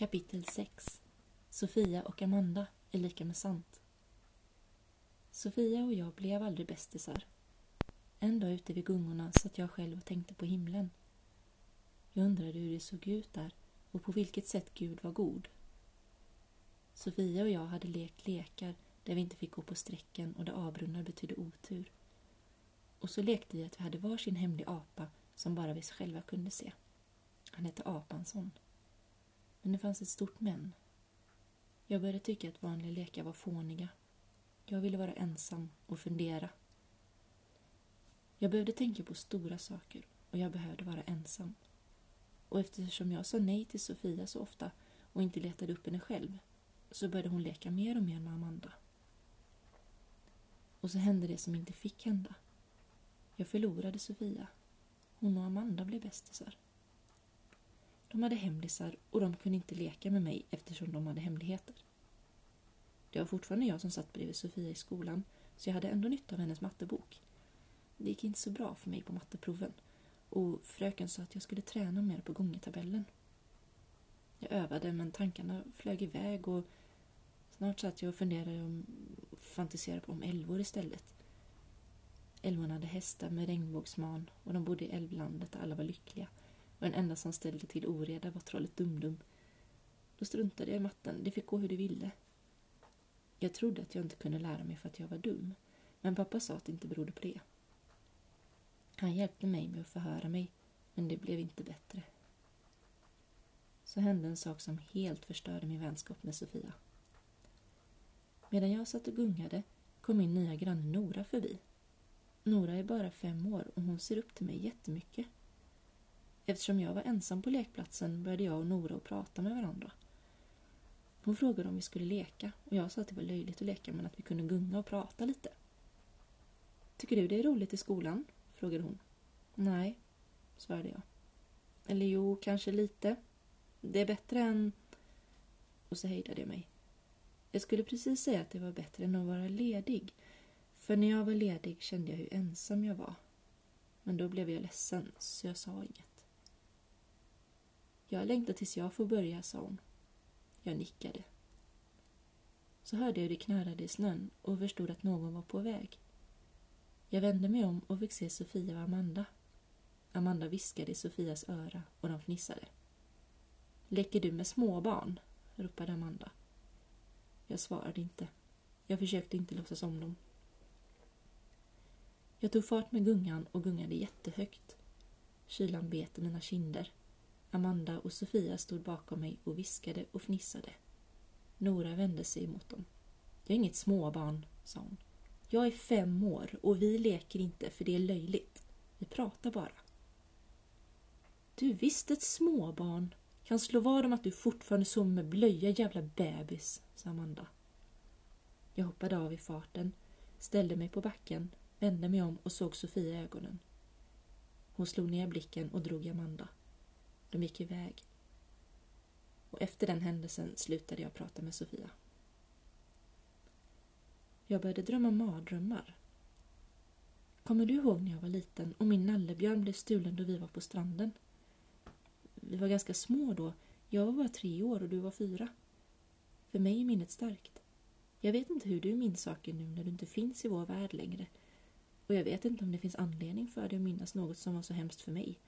Kapitel 6 Sofia och Amanda är lika med sant. Sofia och jag blev aldrig bästisar. En dag ute vid gungorna satt jag själv och tänkte på himlen. Jag undrade hur det såg ut där och på vilket sätt Gud var god. Sofia och jag hade lekt lekar där vi inte fick gå på strecken och där avbrunnar betydde otur. Och så lekte vi att vi hade varsin hemlig apa som bara vi själva kunde se. Han hette Apansson. Men det fanns ett stort men. Jag började tycka att vanliga lekar var fåniga. Jag ville vara ensam och fundera. Jag behövde tänka på stora saker och jag behövde vara ensam. Och eftersom jag sa nej till Sofia så ofta och inte letade upp henne själv så började hon leka mer och mer med Amanda. Och så hände det som inte fick hända. Jag förlorade Sofia. Hon och Amanda blev bästisar. De hade hemlisar och de kunde inte leka med mig eftersom de hade hemligheter. Det var fortfarande jag som satt bredvid Sofia i skolan så jag hade ändå nytta av hennes mattebok. Det gick inte så bra för mig på matteproven och fröken sa att jag skulle träna mer på gångertabellen. Jag övade men tankarna flög iväg och snart satt jag och funderade om, fantiserade om älvor istället. Älvorna hade hästar med regnbågsman och de bodde i älvlandet där alla var lyckliga och den enda som ställde till oreda var trollet Dumdum. Då struntade jag i matten, det fick gå hur det ville. Jag trodde att jag inte kunde lära mig för att jag var dum, men pappa sa att det inte berodde på det. Han hjälpte mig med att förhöra mig, men det blev inte bättre. Så hände en sak som helt förstörde min vänskap med Sofia. Medan jag satt och gungade kom min nya granne Nora förbi. Nora är bara fem år och hon ser upp till mig jättemycket. Eftersom jag var ensam på lekplatsen började jag och Nora att prata med varandra. Hon frågade om vi skulle leka och jag sa att det var löjligt att leka men att vi kunde gunga och prata lite. Tycker du det är roligt i skolan? frågade hon. Nej, svarade jag. Eller jo, kanske lite. Det är bättre än... Och så hejdade jag mig. Jag skulle precis säga att det var bättre än att vara ledig. För när jag var ledig kände jag hur ensam jag var. Men då blev jag ledsen, så jag sa inget. Jag längtar tills jag får börja, sa hon. Jag nickade. Så hörde jag hur det knarrade i snön och förstod att någon var på väg. Jag vände mig om och fick se Sofia och Amanda. Amanda viskade i Sofias öra och de fnissade. Leker du med småbarn? ropade Amanda. Jag svarade inte. Jag försökte inte låtsas om dem. Jag tog fart med gungan och gungade jättehögt. Kylan bet i mina kinder. Amanda och Sofia stod bakom mig och viskade och fnissade. Nora vände sig mot dem. Jag är inget småbarn, sa hon. Jag är fem år och vi leker inte för det är löjligt. Vi pratar bara. Du är visst ett småbarn. Kan slå vad om att du fortfarande sover med blöja jävla bebis, sa Amanda. Jag hoppade av i farten, ställde mig på backen, vände mig om och såg Sofia i ögonen. Hon slog ner blicken och drog Amanda. De gick iväg. Och efter den händelsen slutade jag prata med Sofia. Jag började drömma mardrömmar. Kommer du ihåg när jag var liten och min nallebjörn blev stulen då vi var på stranden? Vi var ganska små då. Jag var bara tre år och du var fyra. För mig är minnet starkt. Jag vet inte hur du minns saker nu när du inte finns i vår värld längre. Och jag vet inte om det finns anledning för dig att minnas något som var så hemskt för mig.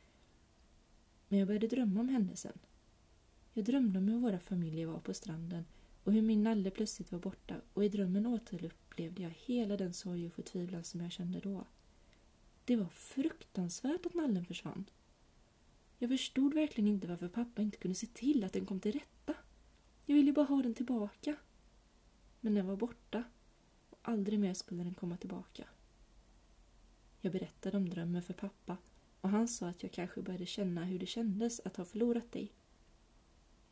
Men jag började drömma om händelsen. Jag drömde om hur våra familjer var på stranden och hur min nalle plötsligt var borta och i drömmen återupplevde jag hela den sorg och förtvivlan som jag kände då. Det var fruktansvärt att nallen försvann. Jag förstod verkligen inte varför pappa inte kunde se till att den kom till rätta. Jag ville bara ha den tillbaka. Men den var borta och aldrig mer skulle den komma tillbaka. Jag berättade om drömmen för pappa och han sa att jag kanske började känna hur det kändes att ha förlorat dig.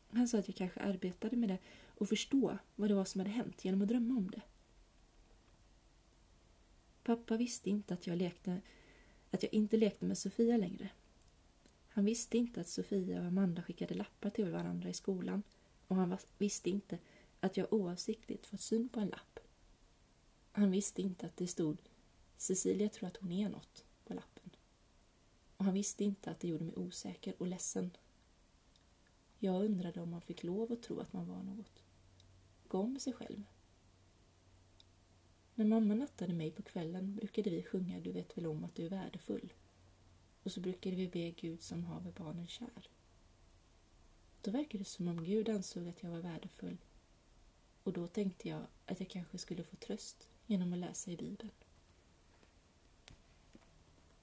Han sa att jag kanske arbetade med det och förstå vad det var som hade hänt genom att drömma om det. Pappa visste inte att jag, lekte, att jag inte lekte med Sofia längre. Han visste inte att Sofia och Amanda skickade lappar till varandra i skolan och han visste inte att jag oavsiktligt fått syn på en lapp. Han visste inte att det stod Cecilia tror att hon är något. Och han visste inte att det gjorde mig osäker och ledsen. Jag undrade om man fick lov att tro att man var något. Gå om sig själv. När mamma nattade mig på kvällen brukade vi sjunga Du vet väl om att du är värdefull. Och så brukade vi be Gud som haver barnen kär. Då verkade det som om Gud ansåg att jag var värdefull och då tänkte jag att jag kanske skulle få tröst genom att läsa i Bibeln.